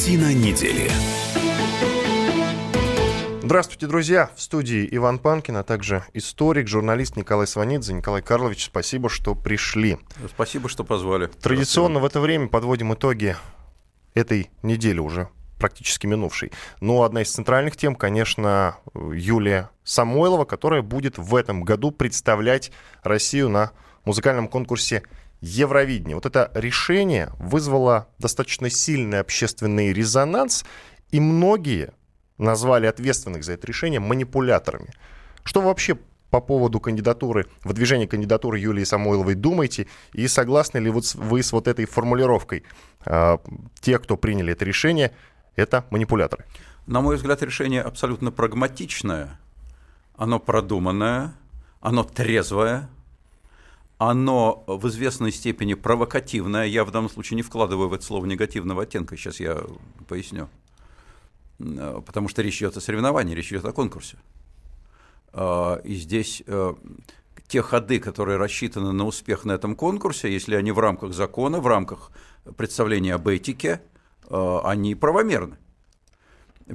Картина недели. Здравствуйте, друзья! В студии Иван Панкин, а также историк, журналист Николай Сванидзе. Николай Карлович, спасибо, что пришли. Спасибо, что позвали. Традиционно в это время подводим итоги этой недели уже практически минувшей. Но одна из центральных тем, конечно, Юлия Самойлова, которая будет в этом году представлять Россию на музыкальном конкурсе Евровидение. Вот это решение вызвало достаточно сильный общественный резонанс, и многие назвали ответственных за это решение манипуляторами. Что вообще по поводу кандидатуры, выдвижения кандидатуры Юлии Самойловой думаете? И согласны ли вот вы с вот этой формулировкой? Э, те, кто приняли это решение, это манипуляторы. На мой взгляд, решение абсолютно прагматичное. Оно продуманное, оно трезвое, оно в известной степени провокативное. Я в данном случае не вкладываю в это слово негативного оттенка. Сейчас я поясню. Э, потому что речь идет о соревновании, речь идет о конкурсе. Э, и здесь э, те ходы, которые рассчитаны на успех на этом конкурсе, если они в рамках закона, в рамках представления об этике, они правомерны.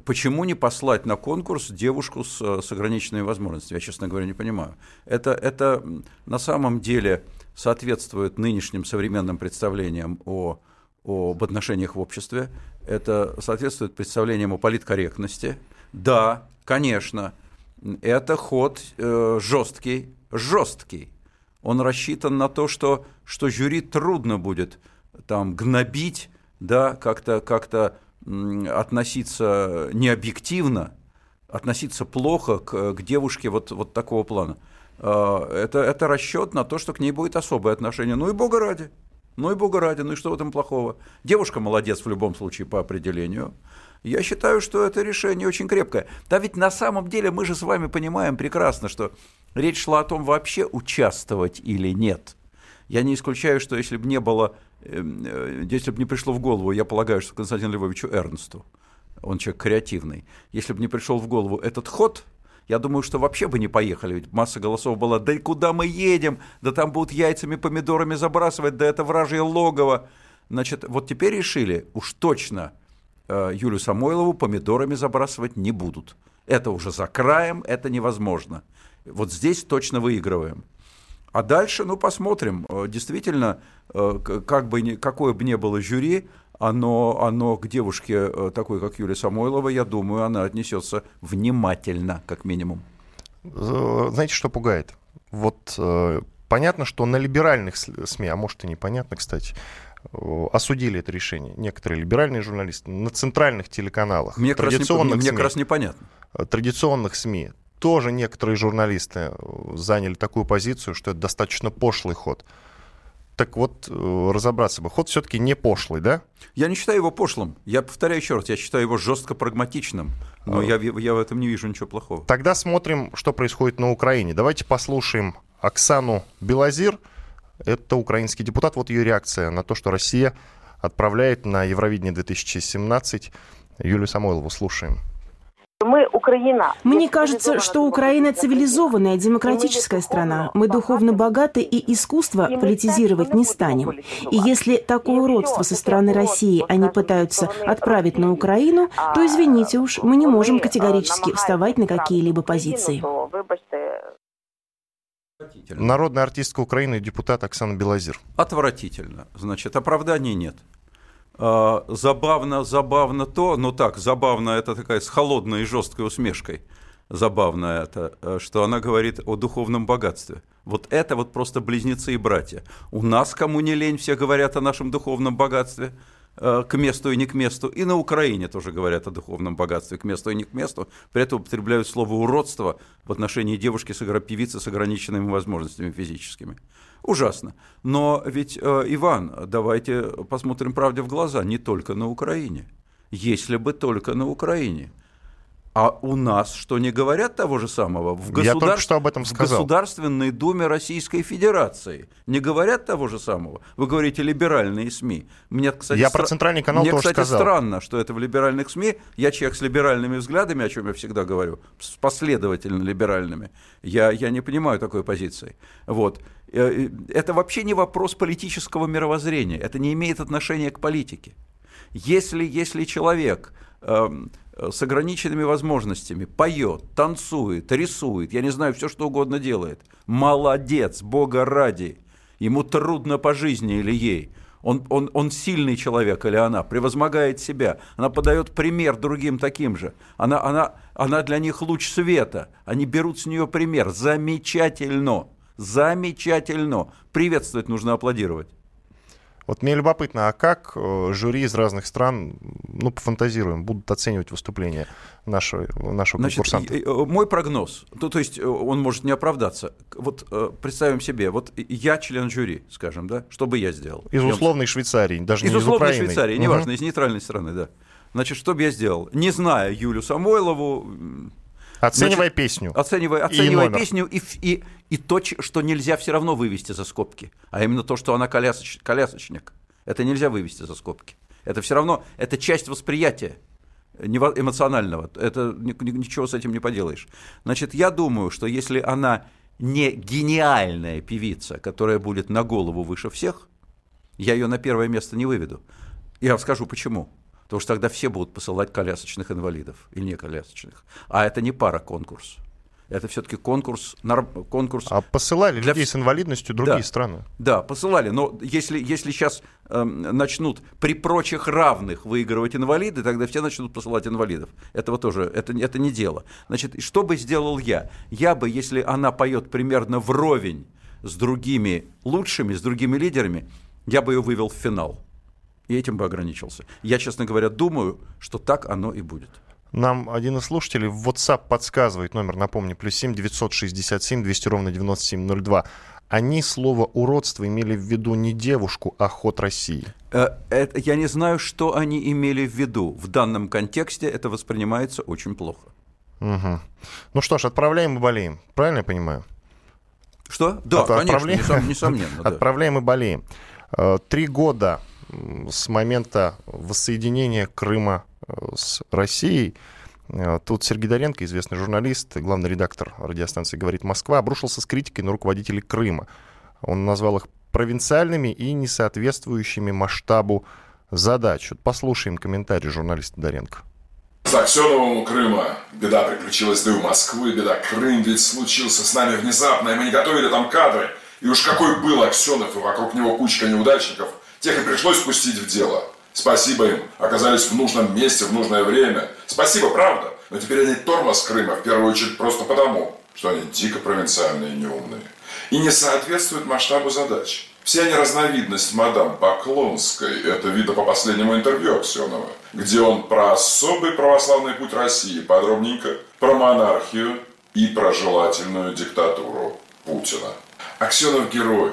Почему не послать на конкурс девушку с, с ограниченными возможностями? Я, честно говоря, не понимаю. Это, это на самом деле соответствует нынешним современным представлениям о, об отношениях в обществе это соответствует представлениям о политкорректности. Да, конечно, это ход э, жесткий, жесткий. Он рассчитан на то, что, что жюри трудно будет там гнобить, да, как-то как относиться необъективно, относиться плохо к, к девушке вот, вот такого плана. Э, это, это расчет на то, что к ней будет особое отношение. Ну и бога ради. Ну и бога ради, ну и что в этом плохого? Девушка молодец в любом случае по определению. Я считаю, что это решение очень крепкое. Да ведь на самом деле мы же с вами понимаем прекрасно, что речь шла о том, вообще участвовать или нет. Я не исключаю, что если бы не было, если бы не пришло в голову, я полагаю, что Константину Львовичу Эрнсту, он человек креативный, если бы не пришел в голову этот ход – я думаю, что вообще бы не поехали, ведь масса голосов была, да и куда мы едем, да там будут яйцами, помидорами забрасывать, да это вражье логово. Значит, вот теперь решили, уж точно э, Юлю Самойлову помидорами забрасывать не будут. Это уже за краем, это невозможно. Вот здесь точно выигрываем. А дальше, ну, посмотрим. Э, действительно, э, как бы, какое бы ни было жюри, оно, оно к девушке э, такой, как Юлия Самойлова, я думаю, она отнесется внимательно, как минимум. Знаете, что пугает? Вот понятно, что на либеральных СМИ, а может и непонятно, кстати, осудили это решение. Некоторые либеральные журналисты на центральных телеканалах, мне традиционных раз не, СМИ, мне как раз непонятно. Традиционных СМИ тоже некоторые журналисты заняли такую позицию, что это достаточно пошлый ход. Так вот, э, разобраться бы. Ход все-таки не пошлый, да? Я не считаю его пошлым. Я повторяю еще раз, я считаю его жестко прагматичным. Но а... я, я в этом не вижу ничего плохого. Тогда смотрим, что происходит на Украине. Давайте послушаем Оксану Белозир. Это украинский депутат. Вот ее реакция на то, что Россия отправляет на Евровидение 2017 Юлию Самойлову. Слушаем. Украина. Мне кажется, что Украина цивилизованная, демократическая страна. Мы духовно богаты и искусство политизировать не станем. И если такое уродство со стороны России они пытаются отправить на Украину, то, извините уж, мы не можем категорически вставать на какие-либо позиции. Народная артистка Украины, депутат Оксана Белозир. Отвратительно. Значит, оправданий нет. А, забавно, забавно то, ну так, забавно это такая с холодной и жесткой усмешкой, забавно это, э, что она говорит о духовном богатстве. Вот это вот просто близнецы и братья. У нас, кому не лень, все говорят о нашем духовном богатстве, к месту и не к месту. И на Украине тоже говорят о духовном богатстве, к месту и не к месту. При этом употребляют слово «уродство» в отношении девушки, с, певицы с ограниченными возможностями физическими. Ужасно. Но ведь, э, Иван, давайте посмотрим правде в глаза, не только на Украине. Если бы только на Украине. А у нас что, не говорят того же самого? В, государ... Я только что об этом сказал. в Государственной Думе Российской Федерации не говорят того же самого? Вы говорите либеральные СМИ. Мне, кстати, Я стра... про центральный канал Мне, тоже кстати, сказал. странно, что это в либеральных СМИ. Я человек с либеральными взглядами, о чем я всегда говорю, с последовательно либеральными. Я, я не понимаю такой позиции. Вот. Э, э, это вообще не вопрос политического мировоззрения. Это не имеет отношения к политике. Если, если человек э, с ограниченными возможностями. Поет, танцует, рисует, я не знаю, все что угодно делает, молодец, Бога ради, ему трудно по жизни или ей – он, он, он сильный человек или она, превозмогает себя, она подает пример другим таким же, она, она, она для них луч света, они берут с нее пример, замечательно, замечательно, приветствовать нужно аплодировать. Вот мне любопытно, а как э, жюри из разных стран, ну, пофантазируем, будут оценивать выступление нашего, нашего Значит, конкурсанта? Э, мой прогноз, то, то есть э, он может не оправдаться. Вот представим себе, вот я член жюри, скажем, да, что бы я сделал? Из условной Швейцарии, даже из не из условной Украины. Швейцарии, неважно, угу. из нейтральной страны, да. Значит, что бы я сделал? Не зная Юлю Самойлову, Оценивая Значит, песню. Оценивая, оценивая и песню и, и, и то, что нельзя все равно вывести за скобки. А именно то, что она колясоч, колясочник. Это нельзя вывести за скобки. Это все равно, это часть восприятия эмоционального. Это ничего с этим не поделаешь. Значит, я думаю, что если она не гениальная певица, которая будет на голову выше всех, я ее на первое место не выведу. Я скажу почему. Потому что тогда все будут посылать колясочных инвалидов и не колясочных. А это не пара конкурс. Это все-таки конкурс, конкурс. А посылали для... людей с инвалидностью другие да, страны? Да, посылали. Но если, если сейчас э, начнут при прочих равных выигрывать инвалиды, тогда все начнут посылать инвалидов. Этого тоже, это, это не дело. Значит, что бы сделал я? Я бы, если она поет примерно вровень с другими лучшими, с другими лидерами, я бы ее вывел в финал. И этим бы ограничился. Я, честно говоря, думаю, что так оно и будет. Нам один из слушателей в WhatsApp подсказывает номер, напомню, плюс 7 967 200 ровно 9702. Они слово «уродство» имели в виду не девушку, а ход России. Э, это, я не знаю, что они имели в виду. В данном контексте это воспринимается очень плохо. Угу. Ну что ж, отправляем и болеем. Правильно я понимаю? Что? Да, От, конечно, отправляем... несомненно. Отправляем и болеем. Э, три года с момента воссоединения Крыма э, с Россией. Э, тут Сергей Доренко, известный журналист, главный редактор радиостанции «Говорит Москва», обрушился с критикой на руководителей Крыма. Он назвал их провинциальными и несоответствующими масштабу задач. Вот послушаем комментарий журналиста Доренко. С Аксеновым Крыма беда приключилась, да и у Москвы беда. Крым ведь случился с нами внезапно, и мы не готовили там кадры. И уж какой был Аксенов, и вокруг него кучка неудачников – Тех и пришлось спустить в дело. Спасибо им, оказались в нужном месте в нужное время. Спасибо, правда. Но теперь они тормоз Крыма, в первую очередь просто потому, что они дико провинциальные и неумные. И не соответствуют масштабу задач. Все они разновидность мадам Поклонской. Это видно по последнему интервью Аксенова, где он про особый православный путь России подробненько, про монархию и про желательную диктатуру Путина. Аксенов герой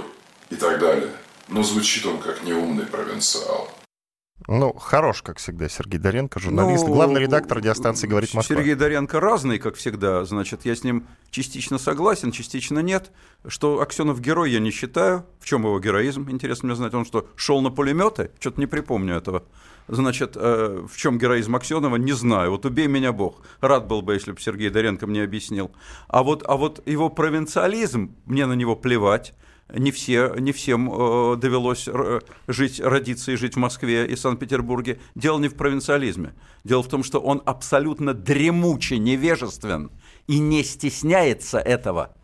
и так далее но звучит он как неумный провинциал. Ну, хорош, как всегда, Сергей Доренко, журналист, ну, главный редактор радиостанции «Говорит Москва». Сергей Доренко разный, как всегда, значит, я с ним частично согласен, частично нет. Что Аксенов герой, я не считаю. В чем его героизм, интересно мне знать. Он что, шел на пулеметы? Что-то не припомню этого. Значит, э, в чем героизм Аксенова, не знаю. Вот убей меня Бог. Рад был бы, если бы Сергей Доренко мне объяснил. А вот, а вот его провинциализм, мне на него плевать не, все, не всем э, довелось жить, родиться и жить в Москве и Санкт-Петербурге. Дело не в провинциализме. Дело в том, что он абсолютно дремуче невежествен и не стесняется этого.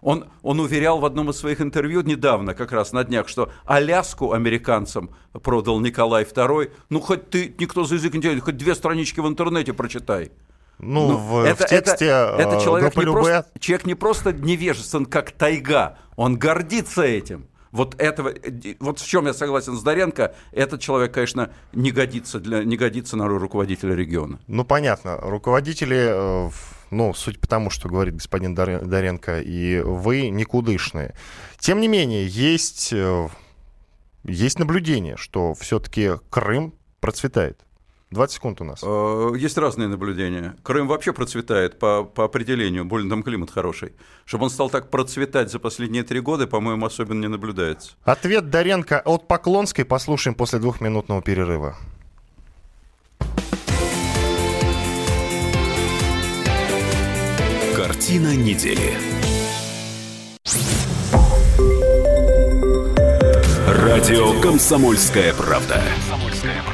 Он, он уверял в одном из своих интервью недавно, как раз на днях, что Аляску американцам продал Николай II. Ну, хоть ты никто за язык не делает, хоть две странички в интернете прочитай. Ну, ну в, это, в тексте это, это э, человек, не просто, человек не просто невежествен, как тайга, он гордится этим. Вот этого, вот в чем я согласен с Доренко, этот человек, конечно, не годится, для, не годится на роль руководителя региона. Ну, понятно. Руководители, э, ну, суть по тому, что говорит господин Доренко, и вы никудышные. Тем не менее, есть, э, есть наблюдение, что все-таки Крым процветает. 20 секунд у нас. Э, есть разные наблюдения. Крым вообще процветает по, по определению, больно там климат хороший. Чтобы он стал так процветать за последние три года, по-моему, особенно не наблюдается. Ответ Доренко от Поклонской послушаем после двухминутного перерыва. Картина недели. Радио «Комсомольская правда».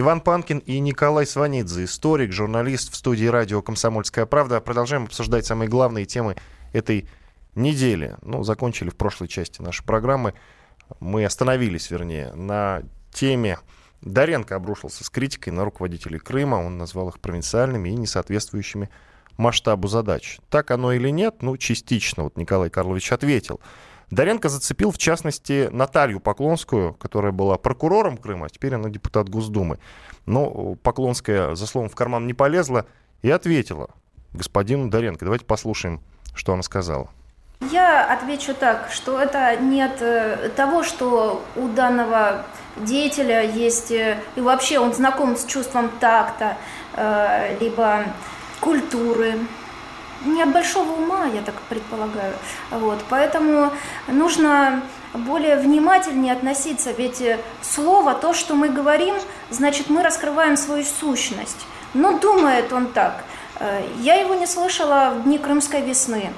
Иван Панкин и Николай Сванидзе, историк, журналист в студии радио «Комсомольская правда». Продолжаем обсуждать самые главные темы этой недели. Ну, закончили в прошлой части нашей программы. Мы остановились, вернее, на теме Доренко обрушился с критикой на руководителей Крыма. Он назвал их провинциальными и несоответствующими масштабу задач. Так оно или нет? Ну, частично. Вот Николай Карлович ответил. Доренко зацепил, в частности, Наталью Поклонскую, которая была прокурором Крыма, а теперь она депутат Госдумы. Но Поклонская за словом в карман не полезла и ответила господину Доренко. Давайте послушаем, что она сказала. Я отвечу так, что это нет э, того, что у данного деятеля есть, э, и вообще он знаком с чувством такта, э, либо культуры, не от большого ума, я так предполагаю. Вот, поэтому нужно более внимательнее относиться, ведь э, слово, то, что мы говорим, значит, мы раскрываем свою сущность. Но думает он так. Э, я его не слышала в дни Крымской весны.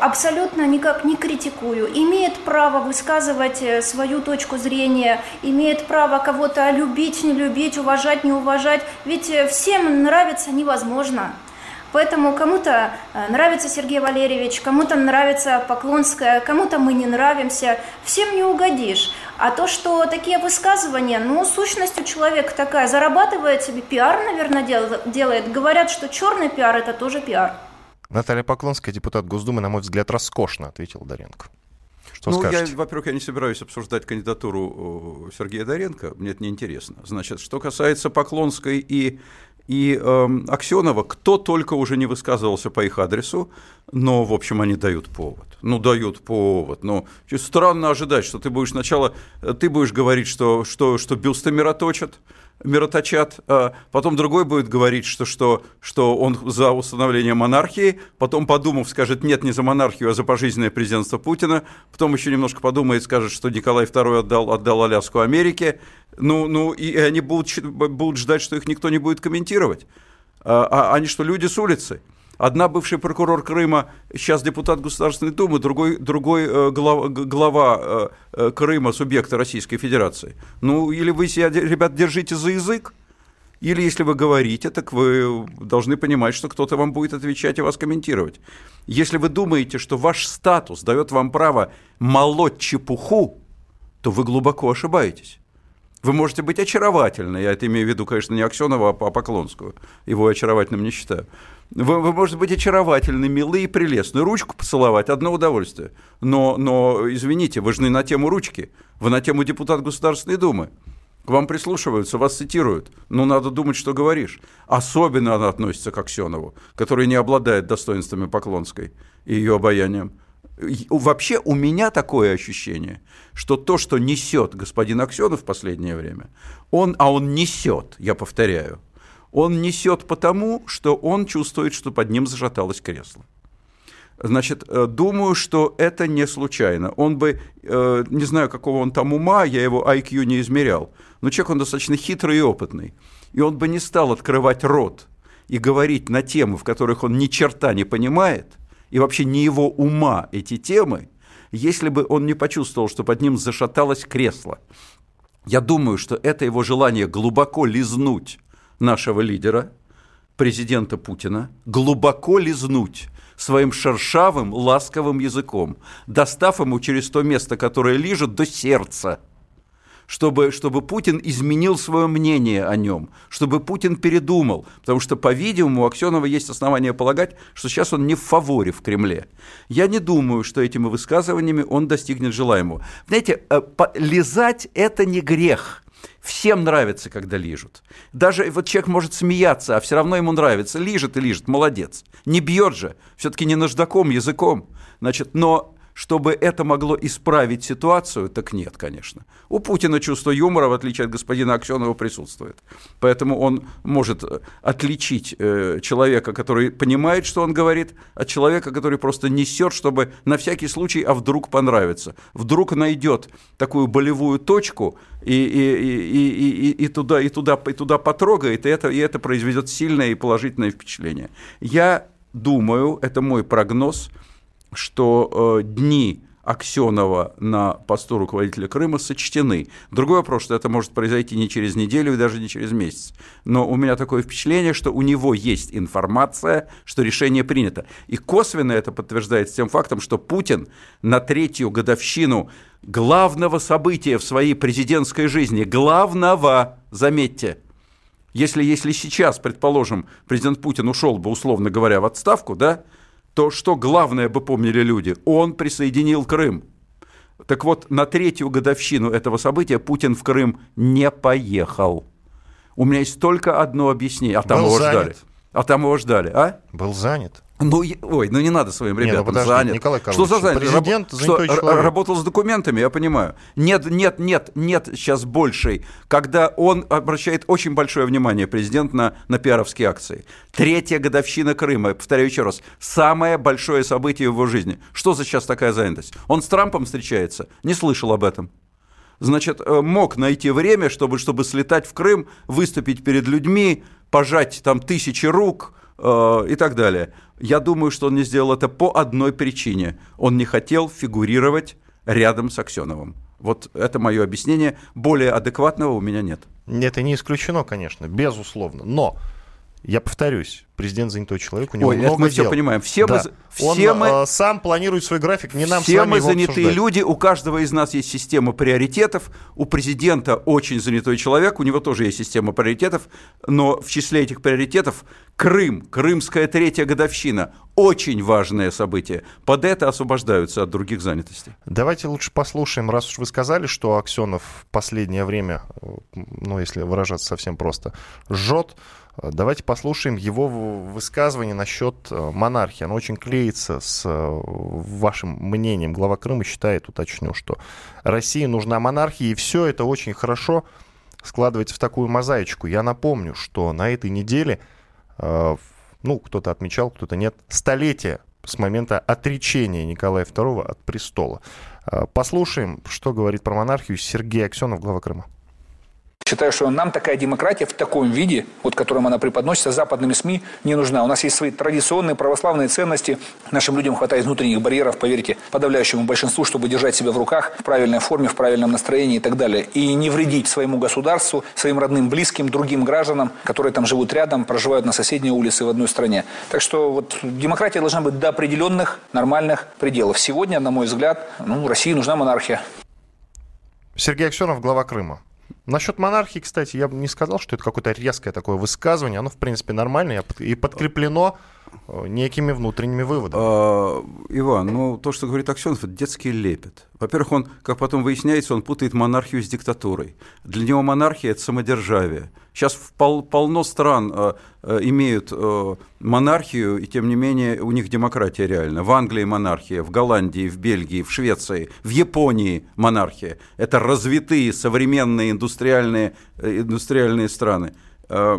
Абсолютно никак не критикую. Имеет право высказывать э, свою точку зрения, имеет право кого-то любить, не любить, уважать, не уважать. Ведь всем нравится невозможно. Поэтому кому-то э, нравится Сергей Валерьевич, кому-то нравится Поклонская, кому-то мы не нравимся. Всем не угодишь. А то, что такие высказывания, ну, сущность у человека такая, зарабатывает себе пиар, наверное, делает. Говорят, что черный пиар – это тоже пиар. Наталья Поклонская, депутат Госдумы, на мой взгляд, роскошно, ответил Доренко. Что ну, скажете? я, во-первых, я не собираюсь обсуждать кандидатуру Сергея Доренко, мне это неинтересно. Значит, что касается Поклонской и и э, Аксенова, кто только уже не высказывался по их адресу, но, в общем, они дают повод. Ну, дают повод. Ну, странно ожидать, что ты будешь сначала, ты будешь говорить, что, что, что бюсты мироточат, мироточат, а потом другой будет говорить, что, что, что он за установление монархии, потом, подумав, скажет, нет, не за монархию, а за пожизненное президентство Путина, потом еще немножко подумает, скажет, что Николай II отдал, отдал Аляску Америке, ну, ну и они будут, будут ждать, что их никто не будет комментировать. А, а они что, люди с улицы? Одна бывший прокурор Крыма, сейчас депутат Государственной Думы, другой, другой э, глава, глава э, э, Крыма, субъекта Российской Федерации. Ну, или вы себя, ребят, держите за язык, или если вы говорите, так вы должны понимать, что кто-то вам будет отвечать и вас комментировать. Если вы думаете, что ваш статус дает вам право молоть чепуху, то вы глубоко ошибаетесь. Вы можете быть очаровательны, я это имею в виду, конечно, не Аксенова, а Поклонскую, его очаровательным не считаю. Вы, вы можете быть очаровательны, милы и прелестны. Ручку поцеловать – одно удовольствие. Но, но, извините, вы же не на тему ручки, вы на тему депутат Государственной Думы. К вам прислушиваются, вас цитируют. Но надо думать, что говоришь. Особенно она относится к Аксенову, который не обладает достоинствами Поклонской и ее обаянием. Вообще у меня такое ощущение, что то, что несет господин Аксенов в последнее время, он, а он несет, я повторяю, он несет потому, что он чувствует, что под ним зашаталось кресло. Значит, э, думаю, что это не случайно. Он бы, э, не знаю, какого он там ума, я его IQ не измерял, но человек он достаточно хитрый и опытный. И он бы не стал открывать рот и говорить на темы, в которых он ни черта не понимает, и вообще не его ума эти темы, если бы он не почувствовал, что под ним зашаталось кресло. Я думаю, что это его желание глубоко лизнуть нашего лидера, президента Путина, глубоко лизнуть своим шершавым, ласковым языком, достав ему через то место, которое лежит, до сердца, чтобы, чтобы Путин изменил свое мнение о нем, чтобы Путин передумал, потому что, по-видимому, у Аксенова есть основания полагать, что сейчас он не в фаворе в Кремле. Я не думаю, что этими высказываниями он достигнет желаемого. Знаете, э, лизать – это не грех – Всем нравится, когда лижут. Даже вот человек может смеяться, а все равно ему нравится. Лижет и лижет, молодец. Не бьет же, все-таки не наждаком, языком. Значит, но чтобы это могло исправить ситуацию, так нет, конечно. У Путина чувство юмора, в отличие от господина Аксенова, присутствует. Поэтому он может э, отличить э, человека, который понимает, что он говорит, от человека, который просто несет, чтобы на всякий случай, а вдруг понравится. Вдруг найдет такую болевую точку и, и, и, и, и, туда, и, туда, и туда потрогает, и это, и это произведет сильное и положительное впечатление. Я думаю, это мой прогноз – что э, дни Аксенова на посту руководителя Крыма сочтены. Другой вопрос, что это может произойти не через неделю и даже не через месяц. Но у меня такое впечатление, что у него есть информация, что решение принято. И косвенно это подтверждается тем фактом, что Путин на третью годовщину главного события в своей президентской жизни, главного, заметьте, если, если сейчас, предположим, президент Путин ушел бы, условно говоря, в отставку, да, то что главное бы помнили люди? Он присоединил Крым. Так вот, на третью годовщину этого события Путин в Крым не поехал. У меня есть только одно объяснение. А там Был его занят. ждали. А там его ждали, а? Был занят. Ну, ой, ну не надо своим ребятам нет, ну подожди, занят. Николай Карлович, что за занят? Президент Раб... что, человек. работал с документами, я понимаю. Нет, нет, нет, нет сейчас большей, когда он обращает очень большое внимание, президент, на, на пиаровские акции. Третья годовщина Крыма, повторяю еще раз, самое большое событие в его жизни. Что за сейчас такая занятость? Он с Трампом встречается? Не слышал об этом значит, э, мог найти время, чтобы, чтобы слетать в Крым, выступить перед людьми, пожать там тысячи рук и так далее. Я думаю, что он не сделал это по одной причине. Он не хотел фигурировать рядом с Аксеновым. Вот это мое объяснение. Более адекватного у меня нет. Это не исключено, конечно, безусловно. Но я повторюсь, президент занятой человек, у него Ой, много это мы дел. все понимаем. Все да. мы, все Он мы, э, сам планирует свой график, не нам все мы занятые обсуждать. люди, у каждого из нас есть система приоритетов, у президента очень занятой человек, у него тоже есть система приоритетов, но в числе этих приоритетов Крым, крымская третья годовщина, очень важное событие. Под это освобождаются от других занятостей. Давайте лучше послушаем, раз уж вы сказали, что Аксенов в последнее время, э, ну если выражаться совсем просто, жжет, Давайте послушаем его высказывание насчет э, монархии. Оно очень клеится с э, вашим мнением. Глава Крыма считает, уточню, что России нужна монархия, и все это очень хорошо складывается в такую мозаичку. Я напомню, что на этой неделе, э, ну, кто-то отмечал, кто-то нет, столетие с момента отречения Николая II от престола. Послушаем, что говорит про монархию Сергей Аксенов, глава Крыма. Считаю, что нам такая демократия в таком виде, вот которым она преподносится западными СМИ, не нужна. У нас есть свои традиционные православные ценности. Нашим людям хватает внутренних барьеров, поверьте, подавляющему большинству, чтобы держать себя в руках в правильной форме, в правильном настроении и так далее. И не вредить своему государству, своим родным, близким, другим гражданам, которые там живут рядом, проживают на соседней улице в одной стране. Так что вот демократия должна быть до определенных нормальных пределов. Сегодня, на мой взгляд, ну, России нужна монархия. Сергей Аксенов, глава Крыма. Насчет монархии, кстати, я бы не сказал, что это какое-то резкое такое высказывание. Оно, в принципе, нормальное и подкреплено э, некими внутренними выводами. А, Иван, ну то, что говорит Аксенов, это детский лепет. Во-первых, он, как потом выясняется, он путает монархию с диктатурой. Для него монархия – это самодержавие. Сейчас пол, полно стран э, э, имеют э, монархию, и тем не менее у них демократия реально. В Англии монархия, в Голландии, в Бельгии, в Швеции, в Японии монархия. Это развитые современные индустриальные, э, индустриальные страны. Э,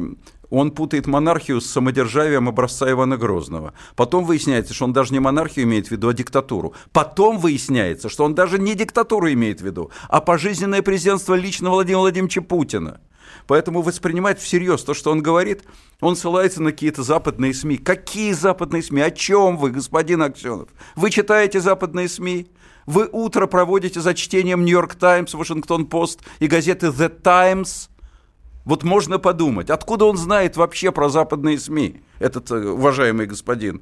он путает монархию с самодержавием образца Ивана Грозного. Потом выясняется, что он даже не монархию имеет в виду, а диктатуру. Потом выясняется, что он даже не диктатуру имеет в виду, а пожизненное президентство лично Владимира Владимировича Путина. Поэтому воспринимать всерьез то, что он говорит, он ссылается на какие-то западные СМИ. Какие западные СМИ? О чем вы, господин Аксенов? Вы читаете западные СМИ? Вы утро проводите за чтением Нью-Йорк Таймс, Вашингтон-Пост и газеты The Times – вот можно подумать, откуда он знает вообще про западные СМИ, этот э, уважаемый господин?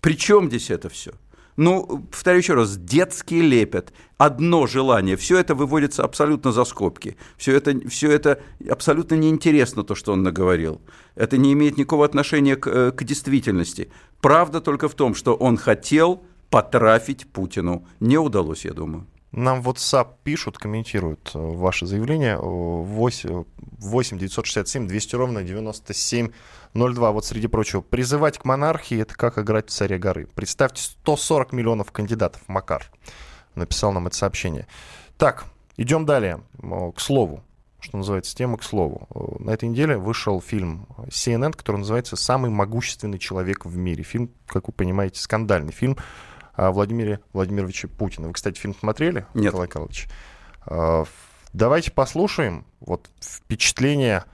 При чем здесь это все? Ну, повторю еще раз, детский лепет, одно желание, все это выводится абсолютно за скобки, все это, все это абсолютно неинтересно, то, что он наговорил. Это не имеет никакого отношения к, э, к действительности. Правда только в том, что он хотел потрафить Путину. Не удалось, я думаю. Нам WhatsApp пишут, комментируют э, ваше заявление. 8, 8 967 200 ровно 9702. Вот среди прочего. Призывать к монархии – это как играть в царя горы. Представьте, 140 миллионов кандидатов. Макар написал нам это сообщение. Так, идем далее. К слову, что называется, тема к слову. На этой неделе вышел фильм CNN, который называется «Самый могущественный человек в мире». Фильм, как вы понимаете, скандальный фильм Владимире Владимировиче Путине. Вы, кстати, фильм смотрели, Нет. Николай Карлович? А, давайте послушаем вот впечатление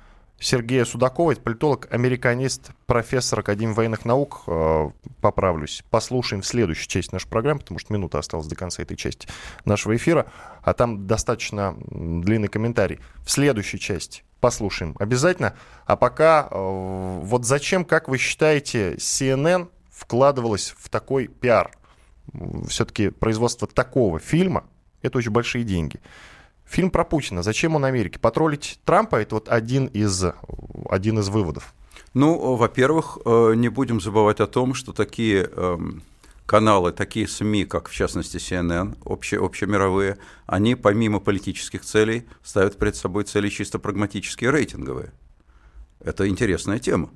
Сергея Судакова, это политолог, американист, профессор Академии военных наук. А, поправлюсь. Послушаем в следующей части нашей программы, потому что минута осталась до конца этой части нашего эфира, а там достаточно длинный комментарий. В следующей части послушаем обязательно. А пока, а, вот зачем, как вы считаете, CNN вкладывалась в такой пиар? Все-таки производство такого фильма, это очень большие деньги. Фильм про Путина. Зачем он Америке? Потроллить Трампа – это вот один из, один из выводов. Ну, во-первых, э, не будем забывать о том, что такие эм, каналы, такие СМИ, как в частности CNN, обще, общемировые, они помимо политических целей ставят перед собой цели чисто прагматические, рейтинговые. Это интересная тема.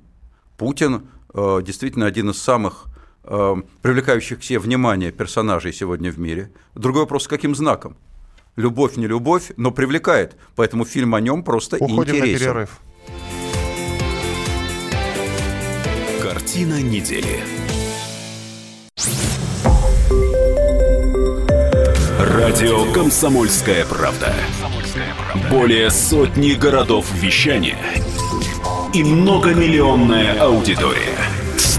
Путин э, действительно один из самых привлекающих к себе внимание персонажей сегодня в мире. Другой вопрос, с каким знаком? Любовь, не любовь, но привлекает. Поэтому фильм о нем просто Уходим интересен. на перерыв. Картина недели. Радио «Комсомольская правда». Более сотни городов вещания и многомиллионная аудитория.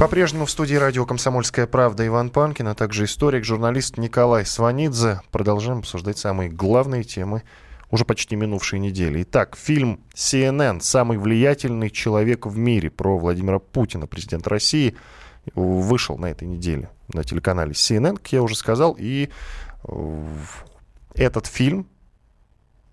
По-прежнему в студии радио «Комсомольская правда» Иван Панкин, а также историк, журналист Николай Сванидзе. Продолжаем обсуждать самые главные темы уже почти минувшей недели. Итак, фильм CNN «Самый влиятельный человек в мире» про Владимира Путина, президента России, вышел на этой неделе на телеканале CNN, как я уже сказал, и э, этот фильм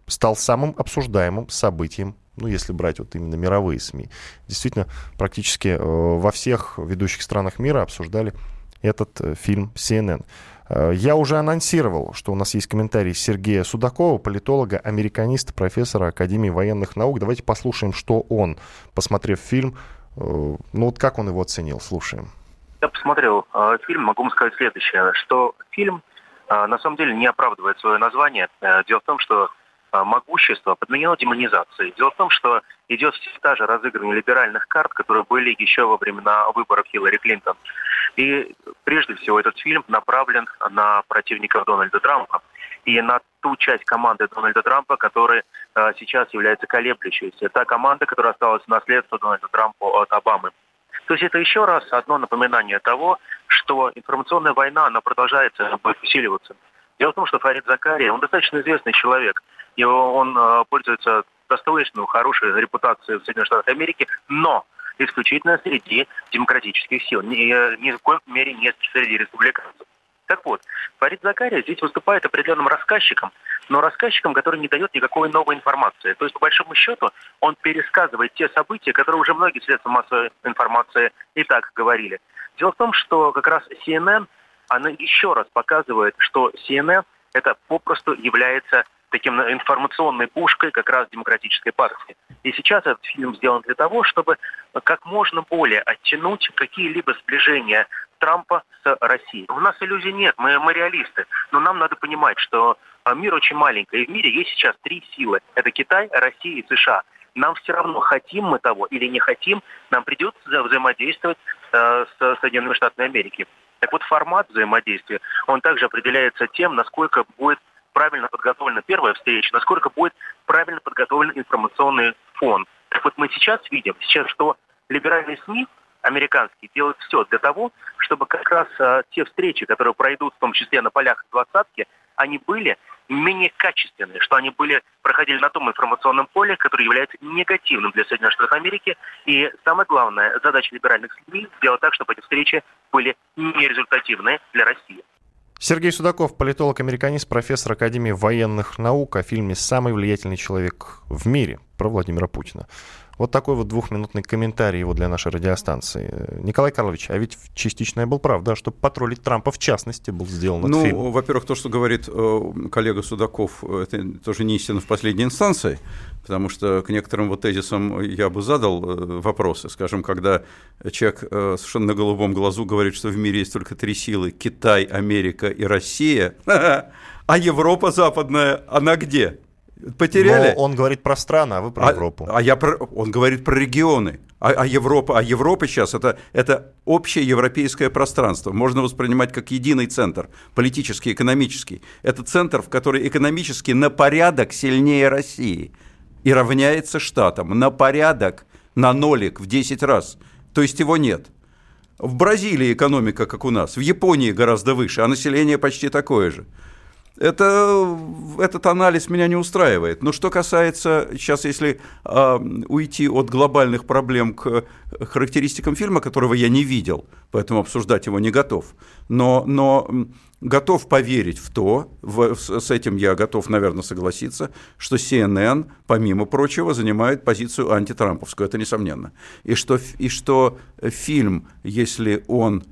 стал самым обсуждаемым событием ну, если брать вот именно мировые СМИ, действительно, практически э, во всех ведущих странах мира обсуждали этот э, фильм CNN. Э, я уже анонсировал, что у нас есть комментарий Сергея Судакова, политолога, американиста, профессора Академии военных наук. Давайте послушаем, что он, посмотрев фильм, ну вот как он его оценил. Слушаем. Я посмотрел э, фильм, могу вам сказать следующее, что фильм э, на самом деле не оправдывает свое название. Э, дело в том, что могущество подменило демонизацией. Дело в том, что идет все та же разыгрывание либеральных карт, которые были еще во времена выборов Хиллари Клинтон. И прежде всего этот фильм направлен на противников Дональда Трампа и на ту часть команды Дональда Трампа, которая э, сейчас является колеблющейся. Та команда, которая осталась в наследство Дональда Трампа от Обамы. То есть это еще раз одно напоминание того, что информационная война, она продолжается усиливаться. Дело в том, что Фарид Закария, он достаточно известный человек, и он э, пользуется достаточно хорошей репутацией в Соединенных Штатах Америки, но исключительно среди демократических сил, ни, ни в коем мере не среди республиканцев. Так вот, Фарид Закария здесь выступает определенным рассказчиком, но рассказчиком, который не дает никакой новой информации. То есть, по большому счету, он пересказывает те события, которые уже многие средства массовой информации и так говорили. Дело в том, что как раз CNN, она еще раз показывает, что CNN это попросту является таким информационной пушкой как раз демократической партии. И сейчас этот фильм сделан для того, чтобы как можно более оттянуть какие-либо сближения Трампа с Россией. У нас иллюзий нет, мы, мы реалисты. Но нам надо понимать, что а, мир очень маленький. И в мире есть сейчас три силы. Это Китай, Россия и США. Нам все равно, хотим мы того или не хотим, нам придется взаимодействовать э, с Соединенными Штатами Америки. Так вот, формат взаимодействия, он также определяется тем, насколько будет правильно подготовлена первая встреча, насколько будет правильно подготовлен информационный фон. Так вот, мы сейчас видим, сейчас, что либеральные СМИ американские делают все для того, чтобы как раз а, те встречи, которые пройдут в том числе на полях двадцатки, они были менее качественные, что они были, проходили на том информационном поле, которое является негативным для Соединенных Штатов Америки. И самое главное, задача либеральных СМИ сделать так, чтобы эти встречи были нерезультативны для России. Сергей Судаков, политолог-американист, профессор Академии военных наук о фильме «Самый влиятельный человек в мире» про Владимира Путина. Вот такой вот двухминутный комментарий его для нашей радиостанции. Николай Карлович, а ведь частично я был прав, да, чтобы потроллить Трампа в частности был сделан ну, этот фильм. во-первых, то, что говорит э, коллега Судаков, это тоже не истина в последней инстанции, потому что к некоторым вот тезисам я бы задал э, вопросы. Скажем, когда человек э, совершенно на голубом глазу говорит, что в мире есть только три силы – Китай, Америка и Россия, а Европа западная, она где? Потеряли. Но он говорит про страны, а вы про а, Европу. А я про, он говорит про регионы. А, а Европа, а Европа сейчас это, это общее европейское пространство. Можно воспринимать как единый центр, политический, экономический. Это центр, в который экономически на порядок сильнее России и равняется штатам. На порядок, на нолик в 10 раз. То есть его нет. В Бразилии экономика, как у нас, в Японии гораздо выше, а население почти такое же. Это, этот анализ меня не устраивает. Но что касается, сейчас если э, уйти от глобальных проблем к характеристикам фильма, которого я не видел, поэтому обсуждать его не готов, но, но готов поверить в то, в, с этим я готов, наверное, согласиться, что CNN, помимо прочего, занимает позицию антитрамповскую, это несомненно. И что, и что фильм, если он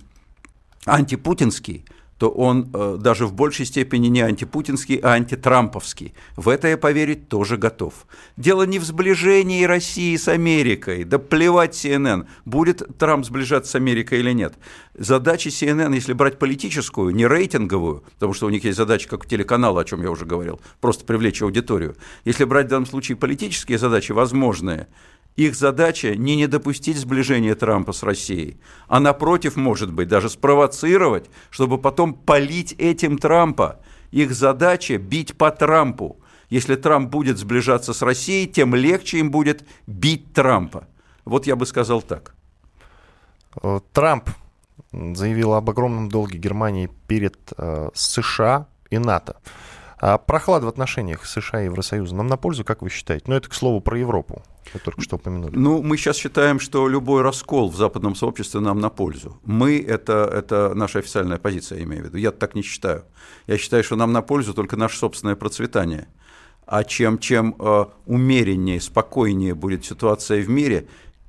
антипутинский, то он э, даже в большей степени не антипутинский, а антитрамповский. В это я поверить тоже готов. Дело не в сближении России с Америкой. Да плевать CNN, будет Трамп сближаться с Америкой или нет. Задача CNN, если брать политическую, не рейтинговую, потому что у них есть задача, как у телеканала, о чем я уже говорил, просто привлечь аудиторию. Если брать в данном случае политические задачи, возможные, их задача не не допустить сближения Трампа с Россией, а напротив, может быть, даже спровоцировать, чтобы потом полить этим Трампа. Их задача бить по Трампу. Если Трамп будет сближаться с Россией, тем легче им будет бить Трампа. Вот я бы сказал так. Э, Трамп заявил об огромном долге Германии перед э, США и НАТО. А прохлада в отношениях США и Евросоюза нам на пользу, как вы считаете? Ну, это, к слову, про Европу. Вы только что упомянули. Ну, мы сейчас считаем, что любой раскол в западном сообществе нам на пользу. Мы это, – это наша официальная позиция, я имею в виду. Я так не считаю. Я считаю, что нам на пользу только наше собственное процветание. А чем, чем э, умереннее, спокойнее будет ситуация в мире,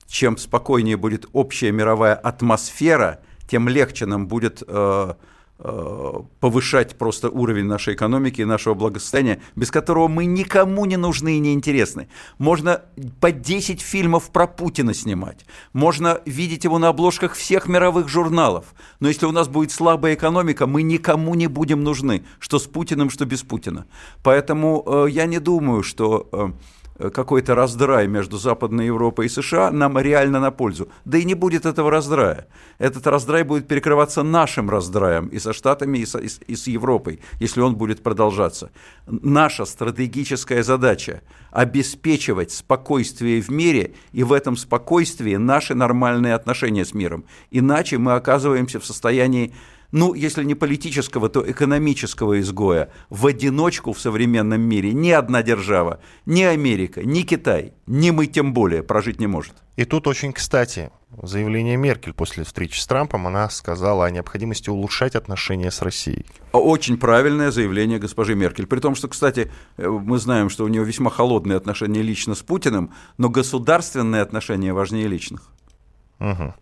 чем спокойнее будет общая мировая атмосфера, тем легче нам будет э, повышать просто уровень нашей экономики и нашего благосостояния, без которого мы никому не нужны и не интересны. Можно по 10 фильмов про Путина снимать, можно видеть его на обложках всех мировых журналов, но если у нас будет слабая экономика, мы никому не будем нужны, что с Путиным, что без Путина. Поэтому э, я не думаю, что... Э, Э, какой-то раздрай между Западной Европой и США нам реально на пользу. Да и не будет этого раздрая. Этот раздрай будет перекрываться нашим раздраем и со Штатами, и, со, и, и с Европой, если он будет продолжаться. Наша стратегическая задача – обеспечивать спокойствие в мире и в этом спокойствии наши нормальные отношения с миром. Иначе мы оказываемся в состоянии ну, если не политического, то экономического изгоя в одиночку в современном мире ни одна держава, ни Америка, ни Китай, ни мы тем более прожить не может. И тут очень кстати заявление Меркель после встречи с Трампом. Она сказала о необходимости улучшать отношения с Россией. Очень правильное заявление госпожи Меркель. При том, что, кстати, э, мы знаем, что у нее весьма холодные отношения лично с Путиным, но государственные отношения важнее личных. Угу.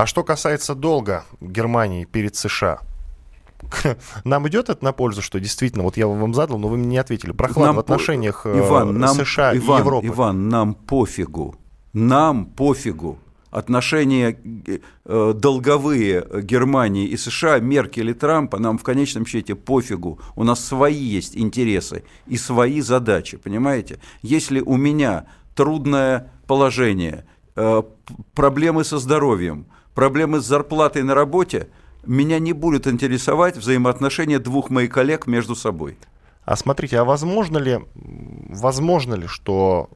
А что касается долга Германии перед США, нам идет это на пользу, что действительно, вот я вам задал, но вы мне не ответили. Прохлад нам в отношениях по... Иван, нам, США Иван, и Европы. Иван, нам пофигу. Нам пофигу. Отношения э, долговые Германии и США, Меркель и Трампа, нам в конечном счете пофигу. У нас свои есть интересы и свои задачи, понимаете? Если у меня трудное положение, э, проблемы со здоровьем – проблемы с зарплатой на работе, меня не будет интересовать взаимоотношения двух моих коллег между собой. А смотрите, а возможно ли, возможно ли, что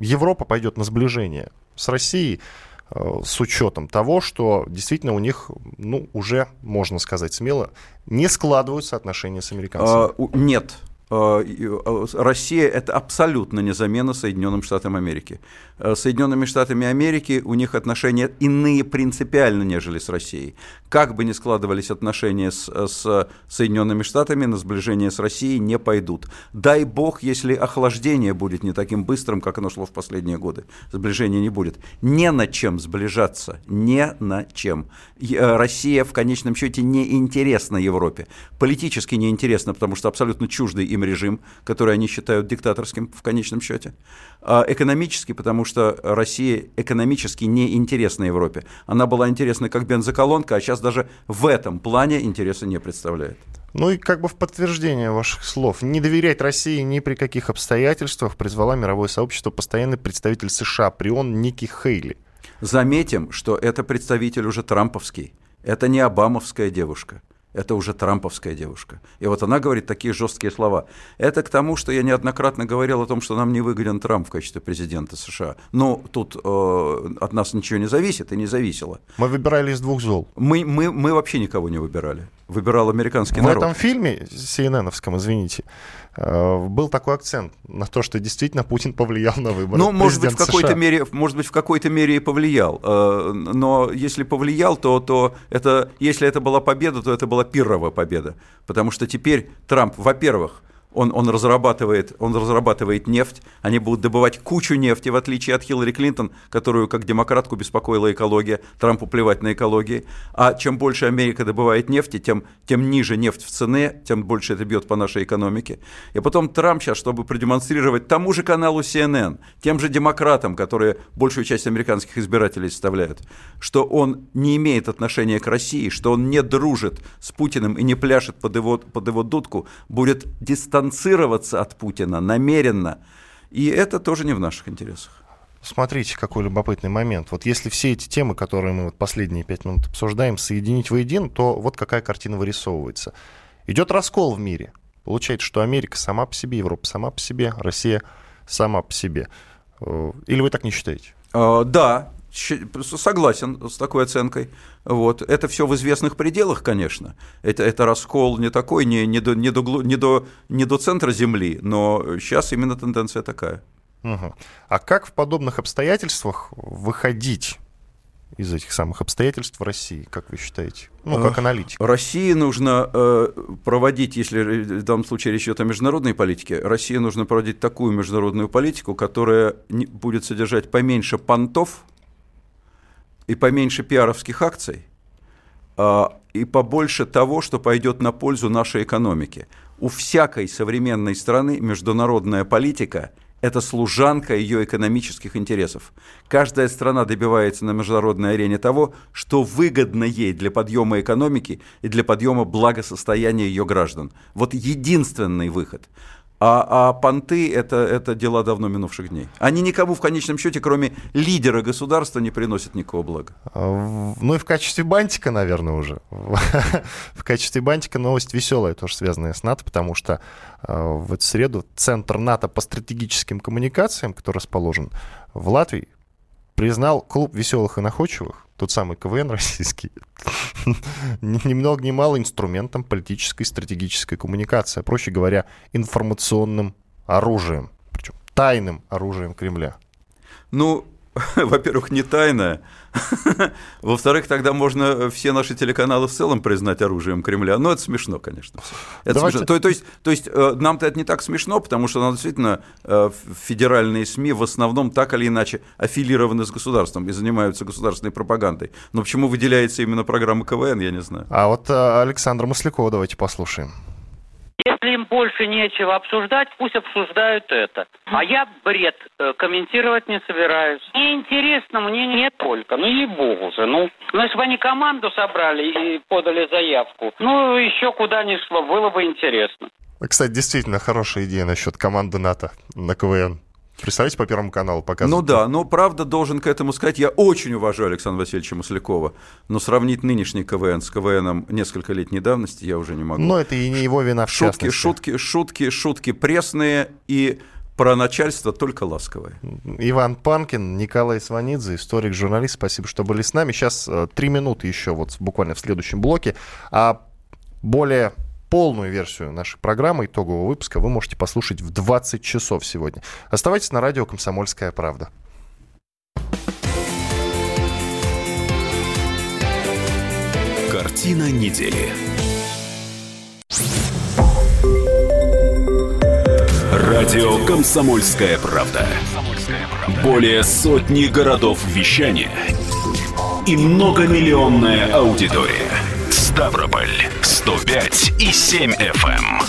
Европа пойдет на сближение с Россией с учетом того, что действительно у них, ну, уже, можно сказать смело, не складываются отношения с американцами? А, нет. А, Россия это абсолютно не замена Соединенным Штатам Америки. Э, с Соединенными Штатами Америки у них отношения иные принципиально, нежели с Россией. Как бы ни складывались отношения с, с Соединенными Штатами, на сближение с Россией не пойдут. Дай бог, если охлаждение будет не таким быстрым, как оно шло в последние годы. Сближения не будет. Не на чем сближаться. Не на чем. Э, Россия в конечном счете не интересна Европе. Политически не интересна, потому что абсолютно чуждый им режим, который они считают диктаторским в конечном счете. А экономически, потому что Россия экономически не интересна Европе. Она была интересна как бензоколонка, а сейчас даже в этом плане интереса не представляет. Ну и как бы в подтверждение ваших слов, не доверять России ни при каких обстоятельствах призвала мировое сообщество постоянный представитель США при ООН Ники Хейли. Заметим, что это представитель уже трамповский. Это не обамовская девушка это уже трамповская девушка. И вот она говорит такие жесткие слова. Это к тому, что я неоднократно говорил о том, что нам не выгоден Трамп в качестве президента США. Но тут э, от нас ничего не зависит и не зависело. Мы выбирали из двух зол. Мы, мы, мы вообще никого не выбирали. Выбирал американский в народ. В этом фильме, CNN-овском, извините, был такой акцент на то, что действительно Путин повлиял на выборы. Ну, может быть, в какой-то мере, может быть, в какой-то мере и повлиял. Э, но если повлиял, то, то это, если это была победа, то это была пирровая победа. Потому что теперь Трамп, во-первых, он, он, разрабатывает, он разрабатывает нефть, они будут добывать кучу нефти, в отличие от Хиллари Клинтон, которую как демократку беспокоила экология, Трампу плевать на экологию. А чем больше Америка добывает нефти, тем, тем ниже нефть в цене, тем больше это бьет по нашей экономике. И потом Трамп сейчас, чтобы продемонстрировать тому же каналу CNN, тем же демократам, которые большую часть американских избирателей составляют, что он не имеет отношения к России, что он не дружит с Путиным и не пляшет под его, под его дудку, будет дистанцироваться дистанцироваться от Путина намеренно. И это тоже не в наших интересах. Смотрите, какой любопытный момент. Вот если все эти темы, которые мы вот последние пять минут обсуждаем, соединить воедино, то вот какая картина вырисовывается. Идет раскол в мире. Получается, что Америка сама по себе, Европа сама по себе, Россия сама по себе. Э, или вы так не считаете? А, да, согласен с такой оценкой. Вот. Это все в известных пределах, конечно. Это, это раскол не такой, не, не, до, не, до, не, до, не до центра Земли, но сейчас именно тенденция такая. Угу. А как в подобных обстоятельствах выходить из этих самых обстоятельств в России, как вы считаете? Ну, как аналитик. России нужно э, проводить, если в данном случае речь идет о международной политике, России нужно проводить такую международную политику, которая не, будет содержать поменьше понтов, и поменьше пиаровских акций, а, и побольше того, что пойдет на пользу нашей экономике. У всякой современной страны международная политика – это служанка ее экономических интересов. Каждая страна добивается на международной арене того, что выгодно ей для подъема экономики и для подъема благосостояния ее граждан. Вот единственный выход. А, а понты это, это дела давно минувших дней. Они никому в конечном счете, кроме лидера государства, не приносят никакого блага. А, ну и в качестве бантика, наверное, уже. в качестве бантика новость веселая, тоже связанная с НАТО, потому что а, в эту среду Центр НАТО по стратегическим коммуникациям, который расположен в Латвии, признал клуб веселых и находчивых тот самый КВН российский, ни много ни мало инструментом политической стратегической коммуникации, а, проще говоря, информационным оружием, причем тайным оружием Кремля. Ну, во-первых, не тайная. Во-вторых, тогда можно все наши телеканалы в целом признать оружием Кремля. Но это смешно, конечно. Это смешно. То, то есть, то есть э, нам-то это не так смешно, потому что действительно э, федеральные СМИ в основном так или иначе аффилированы с государством и занимаются государственной пропагандой. Но почему выделяется именно программа КВН, я не знаю. А вот э, Александра Маслякова давайте послушаем. Если им больше нечего обсуждать, пусть обсуждают это. А я бред э, комментировать не собираюсь. Мне интересно, мне нет только. Ну, ей-богу же, ну. Ну, если бы они команду собрали и подали заявку, ну, еще куда ни шло, было бы интересно. Кстати, действительно хорошая идея насчет команды НАТО на КВН. Представляете, по Первому каналу показывают. Ну да, но правда должен к этому сказать, я очень уважаю Александра Васильевича Маслякова, но сравнить нынешний КВН с КВНом несколько лет давности я уже не могу. Но это и не его вина в шутки. Шутки, шутки, шутки пресные и про начальство только ласковое. Иван Панкин, Николай Сванидзе, историк, журналист. Спасибо, что были с нами. Сейчас э, три минуты еще вот буквально в следующем блоке. А более полную версию нашей программы, итогового выпуска, вы можете послушать в 20 часов сегодня. Оставайтесь на радио «Комсомольская правда». Картина недели. Радио «Комсомольская правда». Более сотни городов вещания и многомиллионная аудитория. Ставрополь 105 и 7 FM. Эм.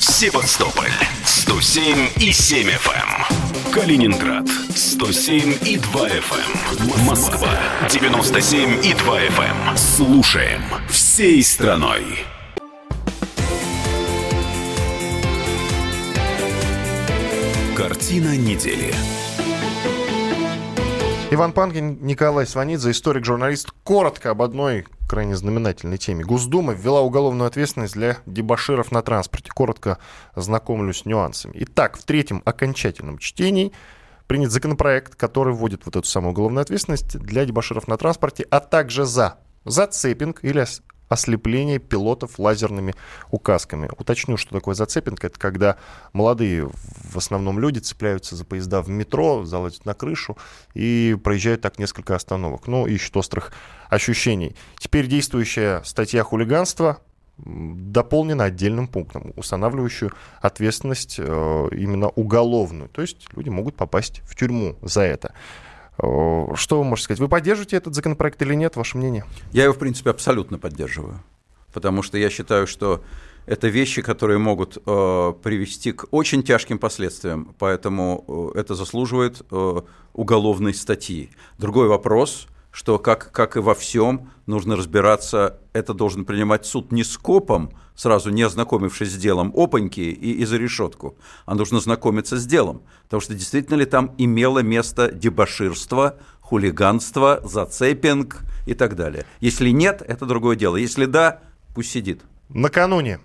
Севастополь 107 и 7 FM. Эм. Калининград 107 и 2 FM. Эм. Москва 97 и 2 FM. Слушаем всей страной. Картина недели. Иван Панкин, Николай Сванидзе, историк-журналист. Коротко об одной крайне знаменательной теме. Госдума ввела уголовную ответственность для дебаширов на транспорте. Коротко знакомлюсь с нюансами. Итак, в третьем окончательном чтении принят законопроект, который вводит вот эту самую уголовную ответственность для дебаширов на транспорте, а также за зацепинг или ослепление пилотов лазерными указками. Уточню, что такое зацепинг. Это когда молодые, в основном люди, цепляются за поезда в метро, залазят на крышу и проезжают так несколько остановок. Ну, ищут острых ощущений. Теперь действующая статья хулиганства дополнена отдельным пунктом, устанавливающую ответственность э, именно уголовную. То есть люди могут попасть в тюрьму за это. Э, что вы можете сказать? Вы поддерживаете этот законопроект или нет? Ваше мнение? Я его, в принципе, абсолютно поддерживаю. Потому что я считаю, что это вещи, которые могут э, привести к очень тяжким последствиям, поэтому э, это заслуживает э, уголовной статьи. Другой вопрос, что как, как и во всем нужно разбираться, это должен принимать суд не скопом, сразу не ознакомившись с делом, опаньки и, и за решетку, а нужно знакомиться с делом. Потому что действительно ли там имело место дебоширство, хулиганство, зацепинг и так далее. Если нет, это другое дело. Если да, пусть сидит. Накануне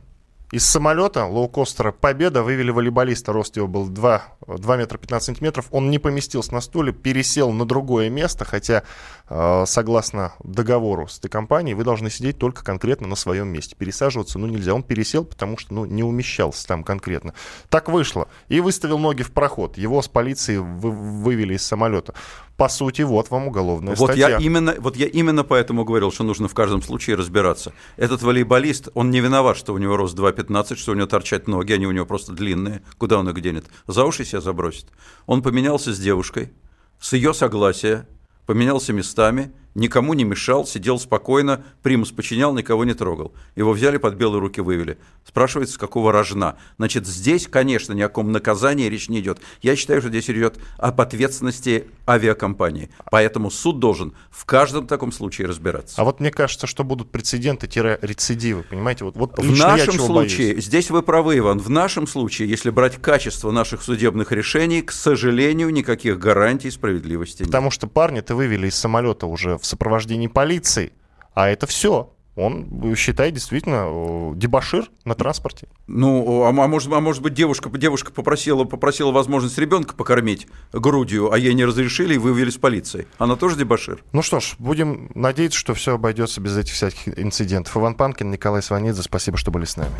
из самолета лоукостера «Победа» вывели волейболиста, рост его был 2, 2 метра 15 сантиметров. Он не поместился на стуле, пересел на другое место, хотя, э, согласно договору с этой компанией, вы должны сидеть только конкретно на своем месте. Пересаживаться, ну, нельзя. Он пересел, потому что, ну, не умещался там конкретно. Так вышло. И выставил ноги в проход. Его с полицией вы, вывели из самолета по сути, вот вам уголовная вот статья. Я именно, вот я именно поэтому говорил, что нужно в каждом случае разбираться. Этот волейболист, он не виноват, что у него рост 2,15, что у него торчат ноги, они у него просто длинные. Куда он их денет? За уши себя забросит. Он поменялся с девушкой, с ее согласия, поменялся местами – никому не мешал, сидел спокойно, примус подчинял, никого не трогал. Его взяли, под белые руки вывели. Спрашивается, с какого рожна. Значит, здесь, конечно, ни о ком наказании речь не идет. Я считаю, что здесь идет об ответственности авиакомпании. Поэтому суд должен в каждом таком случае разбираться. А вот мне кажется, что будут прецеденты-рецидивы, понимаете? Вот, вот в нашем случае, боюсь. здесь вы правы, Иван, в нашем случае, если брать качество наших судебных решений, к сожалению, никаких гарантий справедливости нет. Потому что парни-то вывели из самолета уже в в сопровождении полиции. А это все. Он считает действительно дебашир на транспорте. Ну, а, а, может, а может быть, девушка, девушка попросила, попросила возможность ребенка покормить грудью, а ей не разрешили и вывели с полицией. Она тоже дебашир. Ну что ж, будем надеяться, что все обойдется без этих всяких инцидентов. Иван Панкин, Николай Сванидзе, спасибо, что были с нами.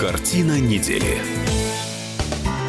Картина недели.